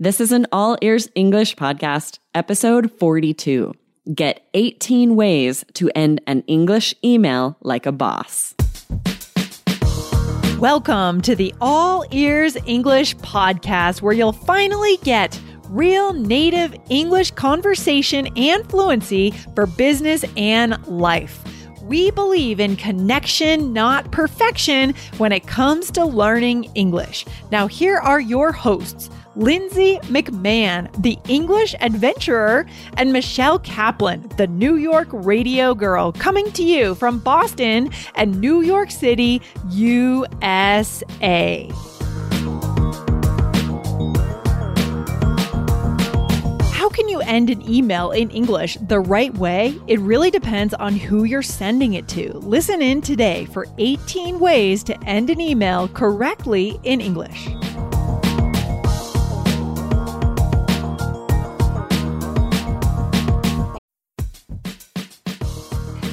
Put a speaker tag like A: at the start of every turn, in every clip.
A: This is an All Ears English podcast, episode 42. Get 18 ways to end an English email like a boss.
B: Welcome to the All Ears English podcast, where you'll finally get real native English conversation and fluency for business and life. We believe in connection, not perfection, when it comes to learning English. Now, here are your hosts. Lindsay McMahon, the English adventurer, and Michelle Kaplan, the New York radio girl, coming to you from Boston and New York City, USA. How can you end an email in English the right way? It really depends on who you're sending it to. Listen in today for 18 ways to end an email correctly in English.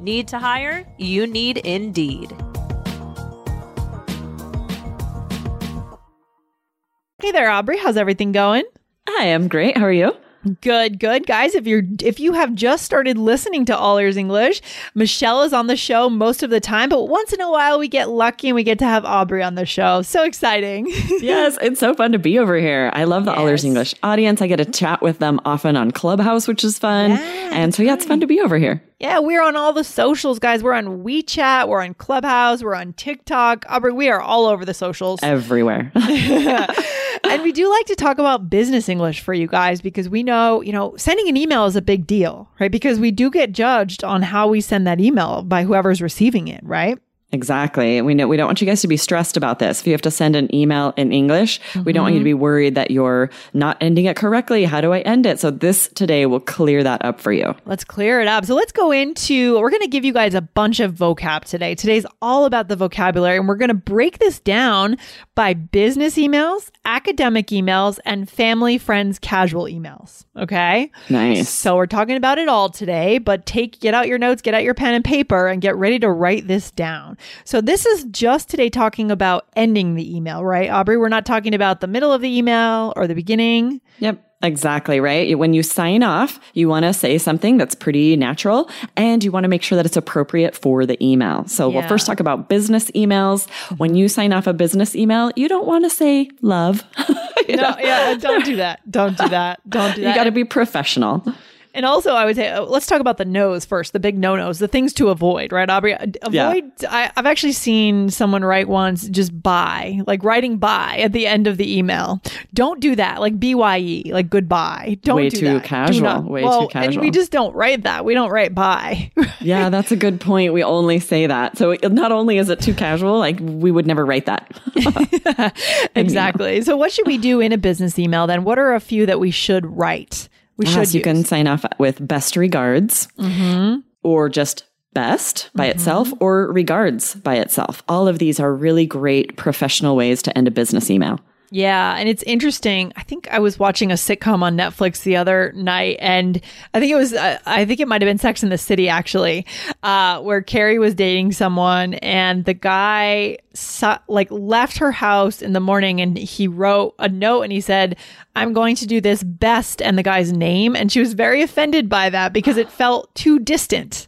C: Need to hire? You need Indeed.
B: Hey there, Aubrey. How's everything going?
A: I am great. How are you?
B: Good, good. Guys, if you're if you have just started listening to All Ears English, Michelle is on the show most of the time, but once in a while we get lucky and we get to have Aubrey on the show. So exciting.
A: yes, it's so fun to be over here. I love the All Ears English audience. I get to chat with them often on Clubhouse, which is fun.
B: Yeah,
A: and so, yeah, it's fun to be over here.
B: yeah, we're on all the socials, guys. We're on WeChat, we're on Clubhouse, we're on TikTok. Aubrey, we are all over the socials.
A: Everywhere.
B: and we do like to talk about business English for you guys because we know, you know, sending an email is a big deal, right? Because we do get judged on how we send that email by whoever's receiving it, right?
A: Exactly. We know we don't want you guys to be stressed about this. If you have to send an email in English, we don't want you to be mm-hmm. worried that you're not ending it correctly. How do I end it? So this today will clear that up for you.
B: Let's clear it up. So let's go into, we're going to give you guys a bunch of vocab today. Today's all about the vocabulary, and we're going to break this down by business emails, academic emails, and family, friends, casual emails. Okay.
A: Nice.
B: So we're talking about it all today, but take, get out your notes, get out your pen and paper, and get ready to write this down. So this is just today talking about ending the email, right, Aubrey? We're not talking about the middle of the email or the beginning.
A: Yep. Exactly, right? When you sign off, you want to say something that's pretty natural and you want to make sure that it's appropriate for the email. So we'll first talk about business emails. When you sign off a business email, you don't want to say love.
B: No, yeah, don't do that. Don't do that. Don't do that.
A: you got to be professional.
B: And also, I would say, uh, let's talk about the no's first, the big no nos, the things to avoid, right, Aubrey? Uh,
A: Yeah.
B: Avoid. I, I've actually seen someone write once just bye, like writing bye at the end of the email. Don't do that, like bye, like goodbye. Don't
A: Way
B: do
A: too
B: that.
A: Casual,
B: not-
A: way too
B: well, And we just don't write that. We don't write bye.
A: Yeah, that's a good point. We only say that. So it- not only is it too casual, like we would never write that.
B: exactly. So, what should we do in a business email then? What are a few that we should write? We should.
A: Yes, you
B: use?
A: can sign off with best regards mm-hmm. or just best by mm-hmm. itself or regards by itself. All of these are really great professional ways to end a business email.
B: Yeah, and it's interesting. I think I was watching a sitcom on Netflix the other night, and I think it was, uh, I think it might have been Sex in the City actually, uh, where Carrie was dating someone, and the guy sa- like left her house in the morning, and he wrote a note, and he said, "I'm going to do this best," and the guy's name, and she was very offended by that because it felt too distant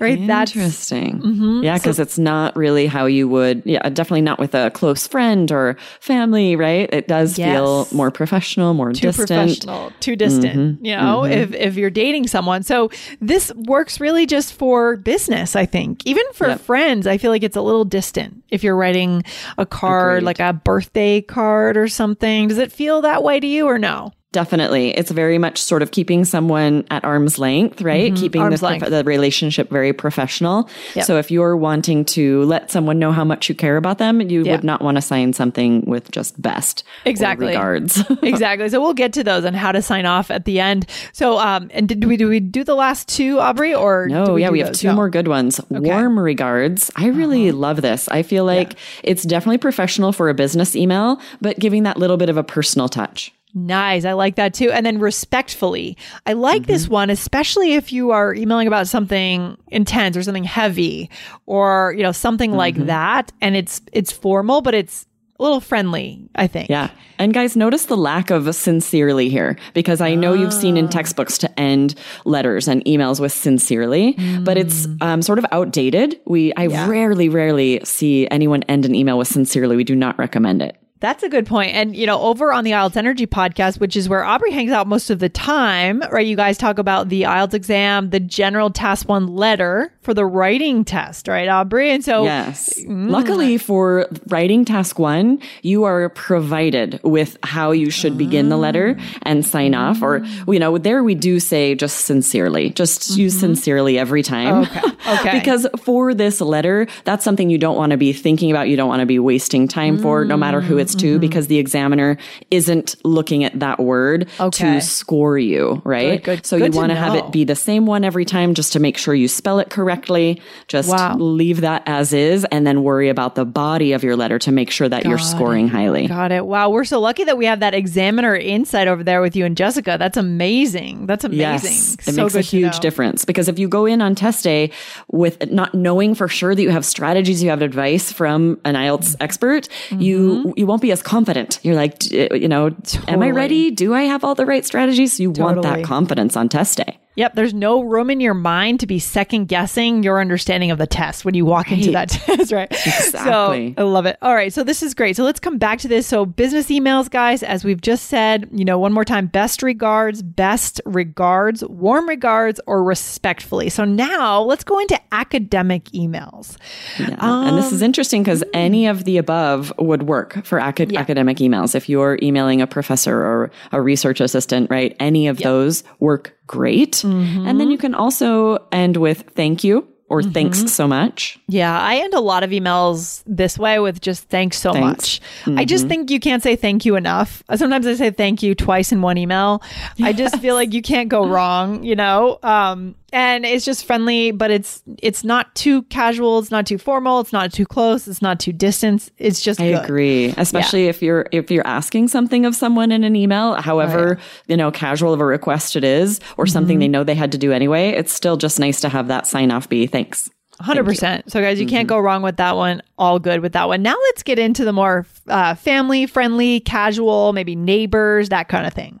B: right? That's
A: Interesting.
B: Mhm.
A: Yeah,
B: So-
A: because it's not really how you would, yeah, definitely not with a close friend or family, right? It does feel more professional, more
B: too
A: distant.
B: professional, too distant,
A: Mhm,
B: you know,
A: mhm.
B: if, if you're dating someone. So this works really just for business, I think. Even for
A: Yep.
B: friends, I feel like it's a little distant if you're writing a card,
A: Agreed.
B: like a birthday card or something. Does it feel that way to you or no?
A: Definitely. It's very much sort of keeping someone at arm's length, right? Keeping
B: Mm-hmm. Arm's
A: the,
B: length.
A: the relationship very professional.
B: Yep.
A: So if you're wanting to let someone know how much you care about them, you
B: Yeah.
A: would not want to sign something with just best.
B: Exactly.
A: regards.
B: exactly. So we'll get to those and how to sign off at the end. So, um, and did we do we do the last two, Aubrey, or
A: No,
B: do
A: yeah, we have
B: those?
A: two
B: No.
A: more good ones. Warm regards. I really
B: Uh-huh.
A: love this. I feel like it's definitely professional for a business email, but giving that little bit of a personal touch.
B: Nice. I like that too. And then respectfully. I like this
A: Mm-hmm.
B: one, especially if you are emailing about something intense or something heavy or, you know, something like
A: Mm-hmm.
B: that. And it's, it's formal, but it's a little friendly, I think.
A: Yeah. And guys, notice the lack of sincerely here because I know you've seen in
B: Ah.
A: textbooks to end letters and emails with sincerely, but it's um, sort of outdated. We, I
B: Mm. Yeah.
A: rarely, rarely see anyone end an email with sincerely. We do not recommend it.
B: That's a good point. And, you know, over on the IELTS Energy podcast, which is where Aubrey hangs out most of the time, right? You guys talk about the IELTS exam, the general task one letter for the writing test, right, Aubrey? And so,
A: Yes. Mm. Luckily for writing task one, you are provided with how you should begin the letter and sign off. Or, you know, there we do say just sincerely, just use mm-hmm. sincerely every time.
B: Okay. Okay.
A: because for this letter, that's something you don't want to be thinking about. You don't want to be wasting time for, no matter who it's to, mm-hmm. because the examiner isn't looking at that word
B: Okay.
A: to score you, right?
B: Good, good-
A: so
B: good
A: you want to have it be the same one every time just to make sure you spell it correctly. Directly just
B: Wow.
A: leave that as is and then worry about the body of your letter to make sure that you're
B: Got
A: scoring highly.
B: Got it. Wow. We're so lucky that we have that examiner insight over there with you and Jessica. That's amazing. That's amazing.
A: Yes, it
B: So
A: makes a huge difference because if you go in on test day with not knowing for sure that you have strategies, you have advice from an IELTS expert, you you won't be as confident. You're like, you know, am I
B: Mm-hmm.
A: Ready? Do I have all the right strategies? You want that confidence on test day.
B: Yep. There's no room in your mind to be second guessing your understanding of the test when you walk into that test, right?
A: Exactly.
B: So I love it. All right. So this is great. So let's come back to this. So business emails, guys, as we've just said, you know, one more time, best regards, best regards, warm regards, or respectfully. So now let's go into academic emails.
A: Yeah. and this
B: Um,
A: is interesting because any of the above would work for acad- academic emails. If you're emailing a professor or a research assistant, right? Any of those work great.
B: Mm-hmm.
A: And then you can also end with thank you or thanks so much.
B: Yeah, I end a lot of emails this way with just thanks so
A: Thanks.
B: much. I just think you can't say thank you enough. Sometimes I say thank you twice in one email. I just feel like you can't go wrong, you know? Um, and it's just friendly, but it's it's not too casual, it's not too formal, it's not too close, it's not too distant. It's just
A: I
B: good.
A: agree, especially if you're if you're asking something of someone in an email, however you know casual of a request it is, or something they know they had to do anyway. It's still just nice to have that sign off. Be thanks.
B: 100%. So, guys, you can't go wrong with that one. All good with that one. Now, let's get into the more uh, family friendly, casual, maybe neighbors, that kind of thing.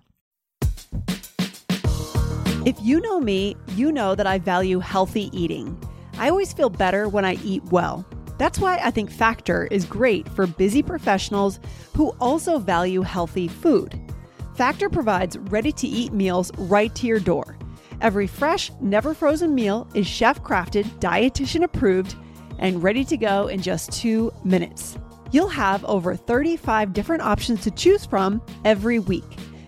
D: If you know me, you know that I value healthy eating. I always feel better when I eat well. That's why I think Factor is great for busy professionals who also value healthy food. Factor provides ready to eat meals right to your door. Every fresh, never frozen meal is chef crafted, dietitian approved, and ready to go in just two minutes. You'll have over 35 different options to choose from every week,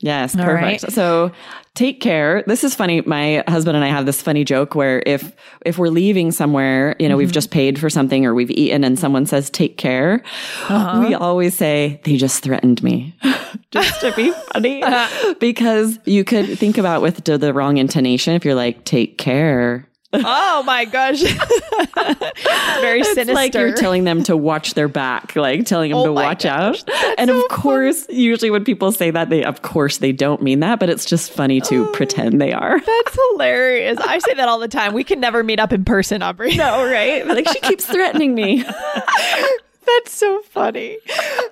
A: Yes, perfect.
B: right.
A: So take care. This is funny. My husband and I have this funny joke where if if we're leaving somewhere, you know,
B: Mm-hmm.
A: we've just paid for something or we've eaten and someone says take care,
B: Uh-huh.
A: we always say they just threatened me. just to be funny. because you could think about with the, the wrong intonation if you're like take care.
B: Oh my gosh. Very
A: It's
B: sinister.
A: like you're telling them to watch their back, like telling them
B: Oh
A: to watch
B: gosh,
A: out. And of course, usually when people say that, they of course they don't mean that, but it's just funny to
B: Oh.
A: pretend they are.
B: That's hilarious. I say that all the time. We can never meet up in person, Aubrey.
A: No, right? Like she keeps threatening me.
B: That's so funny.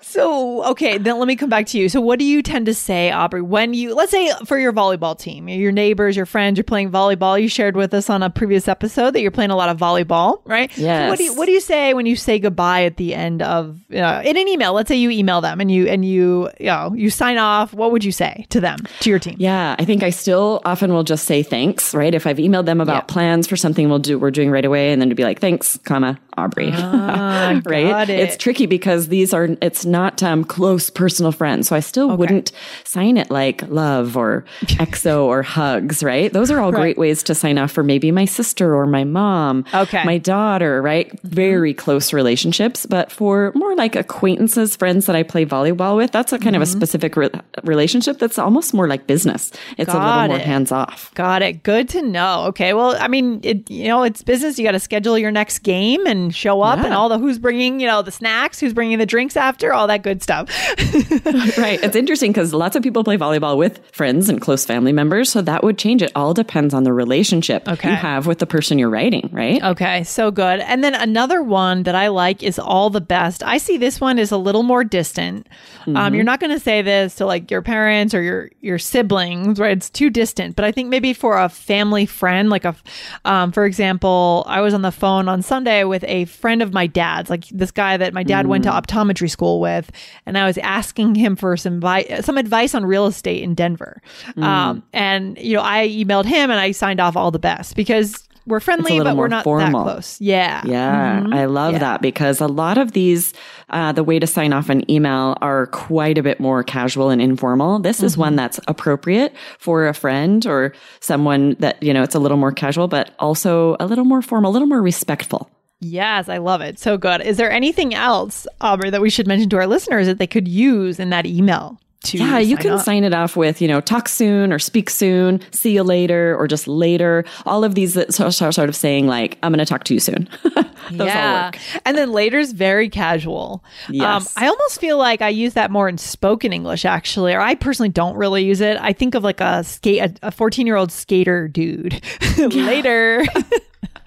B: So, okay, then let me come back to you. So, what do you tend to say, Aubrey, when you, let's say for your volleyball team, your neighbors, your friends, you're playing volleyball. You shared with us on a previous episode that you're playing a lot of volleyball, right? So
A: Yes.
B: what do you, what do you say when you say goodbye at the end of uh, in an email? Let's say you email them and you and you you know you sign off. What would you say to them to your team?
A: Yeah, I think I still often will just say thanks, right? If I've emailed them about
B: Yeah.
A: plans for something we'll do we're doing right away and then to be like, thanks, comma, Aubrey. Ah, right?
B: got it.
A: It's tricky because these are it's not um, close personal friends. So I still wouldn't sign it like love or exo or hugs, right? Those are all great ways to sign off for maybe my sister or my mom,
B: Okay.
A: my daughter, right? Mm-hmm. Very close relationships. But for more like acquaintances, friends that I play volleyball with, that's a kind of a mm-hmm. specific re- relationship that's almost more like business. It's a
B: Got
A: little more hands off.
B: Got it. Good to know. Okay. Well, I mean, it, you know, it's business. You got to schedule your next game and show up and all the who's bringing, you know, the snacks, who's bringing the drinks after, all that good stuff.
A: right. It's interesting because lots of people play volleyball with friends and close family members. So that would change. It all depends on the relationship
B: Okay.
A: you have with the person you're writing, right?
B: okay. So good. And then another one that I like is all the best. I see this one is a little more distant. Um, you're not going to say this to like your parents or your, your siblings, right? It's too distant. But I think maybe for a family friend, like a, um, for example, I was on the phone on Sunday with a friend of my dad's, like this guy that my dad went to optometry school with, and I was asking him for some vi- some advice on real estate in Denver. Um, and you know, I emailed him and I signed off all the best because we're friendly, but we're not
A: formal.
B: that close. Yeah,
A: Yeah, I love
B: Yeah.
A: that because a lot of these, uh, the way to sign off an email are quite a bit more casual and informal. This is
B: Mm-hmm.
A: one that's appropriate for a friend or someone that, you know, it's a little more casual, but also a little more formal, a little more respectful.
B: Yes, I love it. So good. Is there anything else, Aubrey, that we should mention to our listeners that they could use in that email? To
A: Yeah, you can
B: up?
A: sign it off with, you know, talk soon or speak soon, see you later, or just later. All of these that so- sort of saying like, I'm going to talk to you soon. Those all
B: yeah.
A: work.
B: And then later's very casual. Um, I almost feel like I use that more in spoken English, actually, or I personally don't really use it. I think of like a skate, a 14 year old skater dude. Later.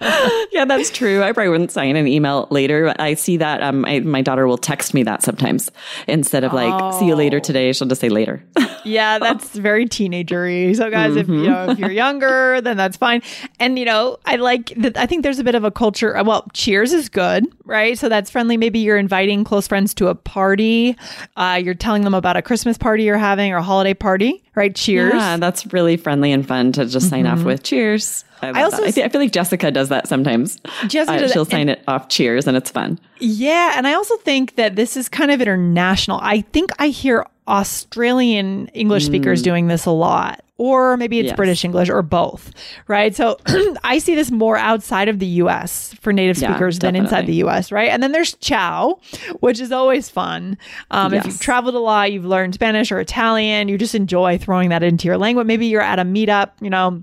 A: yeah, that's true. I probably wouldn't sign an email later. But I see that um, I, my daughter will text me that sometimes instead of like, see you later today. She'll just say later.
B: yeah, that's very teenagery. So, guys, if you know if you're younger, then that's fine. And you know, I like that. I think there's a bit of a culture. uh, Well, Cheers is good, right? So that's friendly. Maybe you're inviting close friends to a party. Uh, you're telling them about a Christmas party you're having or a holiday party, right? Cheers.
A: yeah, that's really friendly and fun to just sign off with cheers. I,
B: I also.
A: I, thi- I feel like Jessica does that sometimes.
B: Jessica
A: Uh,
B: does
A: she'll sign it off cheers and it's fun.
B: Yeah, and I also think that this is kind of international. I think I hear Australian English speakers doing this a lot. Or maybe it's
A: Yes.
B: British English or both, right? So I see this more outside of the US for native
A: Yeah,
B: speakers than inside the US, right? And then there's Ciao, which is always fun. Um, If you've traveled a lot, you've learned Spanish or Italian, you just enjoy throwing that into your language. Maybe you're at a meetup, you know,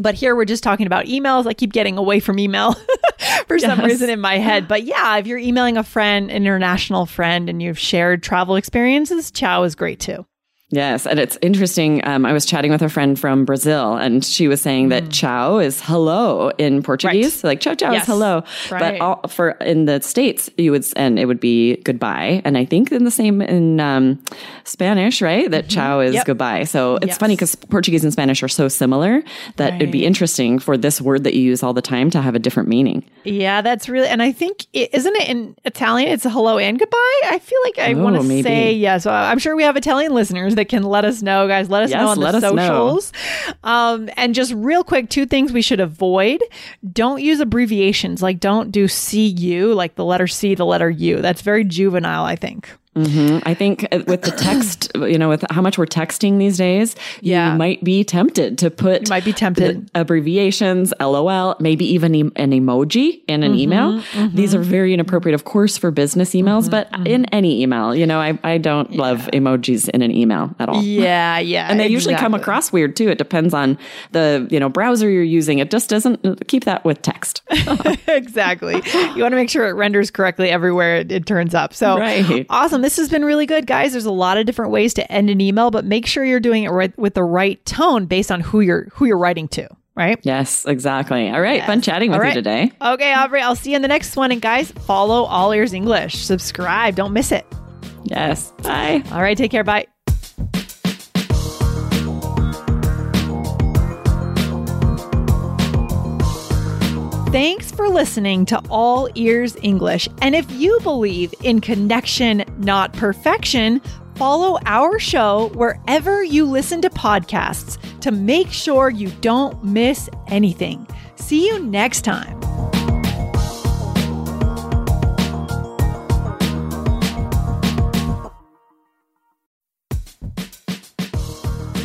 B: but here we're just talking about emails. I keep getting away from email for some reason in my head. But yeah, if you're emailing a friend, an international friend, and you've shared travel experiences, ciao is great too.
A: Yes, and it's interesting. Um, I was chatting with a friend from Brazil, and she was saying that ciao is hello in Portuguese.
B: Right.
A: So like ciao ciao
B: Yes.
A: is hello,
B: Right.
A: but all, for in the states you would and it would be goodbye. And I think in the same in um, Spanish, right? That ciao is
B: Mm-hmm. Yep.
A: goodbye. So it's
B: Yes.
A: funny because Portuguese and Spanish are so similar that it'd be interesting for this word that you use all the time to have a different meaning.
B: Yeah, that's really, and I think is isn't it in Italian? It's a hello and goodbye. I feel like I
A: Oh,
B: want to say yeah. So I'm sure we have Italian listeners. That can let us know, guys. Let us
A: Yes,
B: know on the socials. Um, and just real quick, two things we should avoid. Don't use abbreviations. Like don't do CU, like the letter C, the letter U. That's very juvenile, I think.
A: Hmm I think uh, with the text, you know, with how much we're texting these days,
B: Yeah.
A: you might be tempted to put
B: You might be tempted.
A: abbreviations, LOL, maybe even e- an emoji in
B: Mm-hmm,
A: an email. These are very inappropriate, of course, for business emails, but in any email, you know, I, I don't love emojis in an email at all.
B: Yeah, yeah.
A: And they usually come across weird too. It depends on the, you know, browser you're using. It just doesn't keep that with text.
B: exactly. You want to make sure it renders correctly everywhere it, it turns up. So
A: Right.
B: awesome. This has been really good, guys. There's a lot of different ways to end an email, but make sure you're doing it right, with the right tone based on who you're who you're writing to. Right.
A: yes, exactly. All right. Fun chatting with
B: All
A: you today.
B: Okay, Aubrey. I'll see you in the next one. And guys, follow All Ears English. Subscribe. Don't miss it.
A: Yes. Bye.
B: All right. Take care. Bye. Thanks for listening to All Ears English. And if you believe in connection, not perfection, follow our show wherever you listen to podcasts to make sure you don't miss anything. See you next time.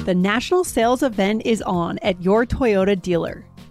D: The national sales event is on at your Toyota dealer,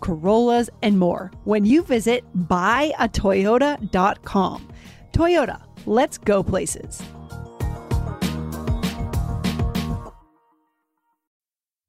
D: Corollas, and more when you visit buyatoyota.com. Toyota, let's go places.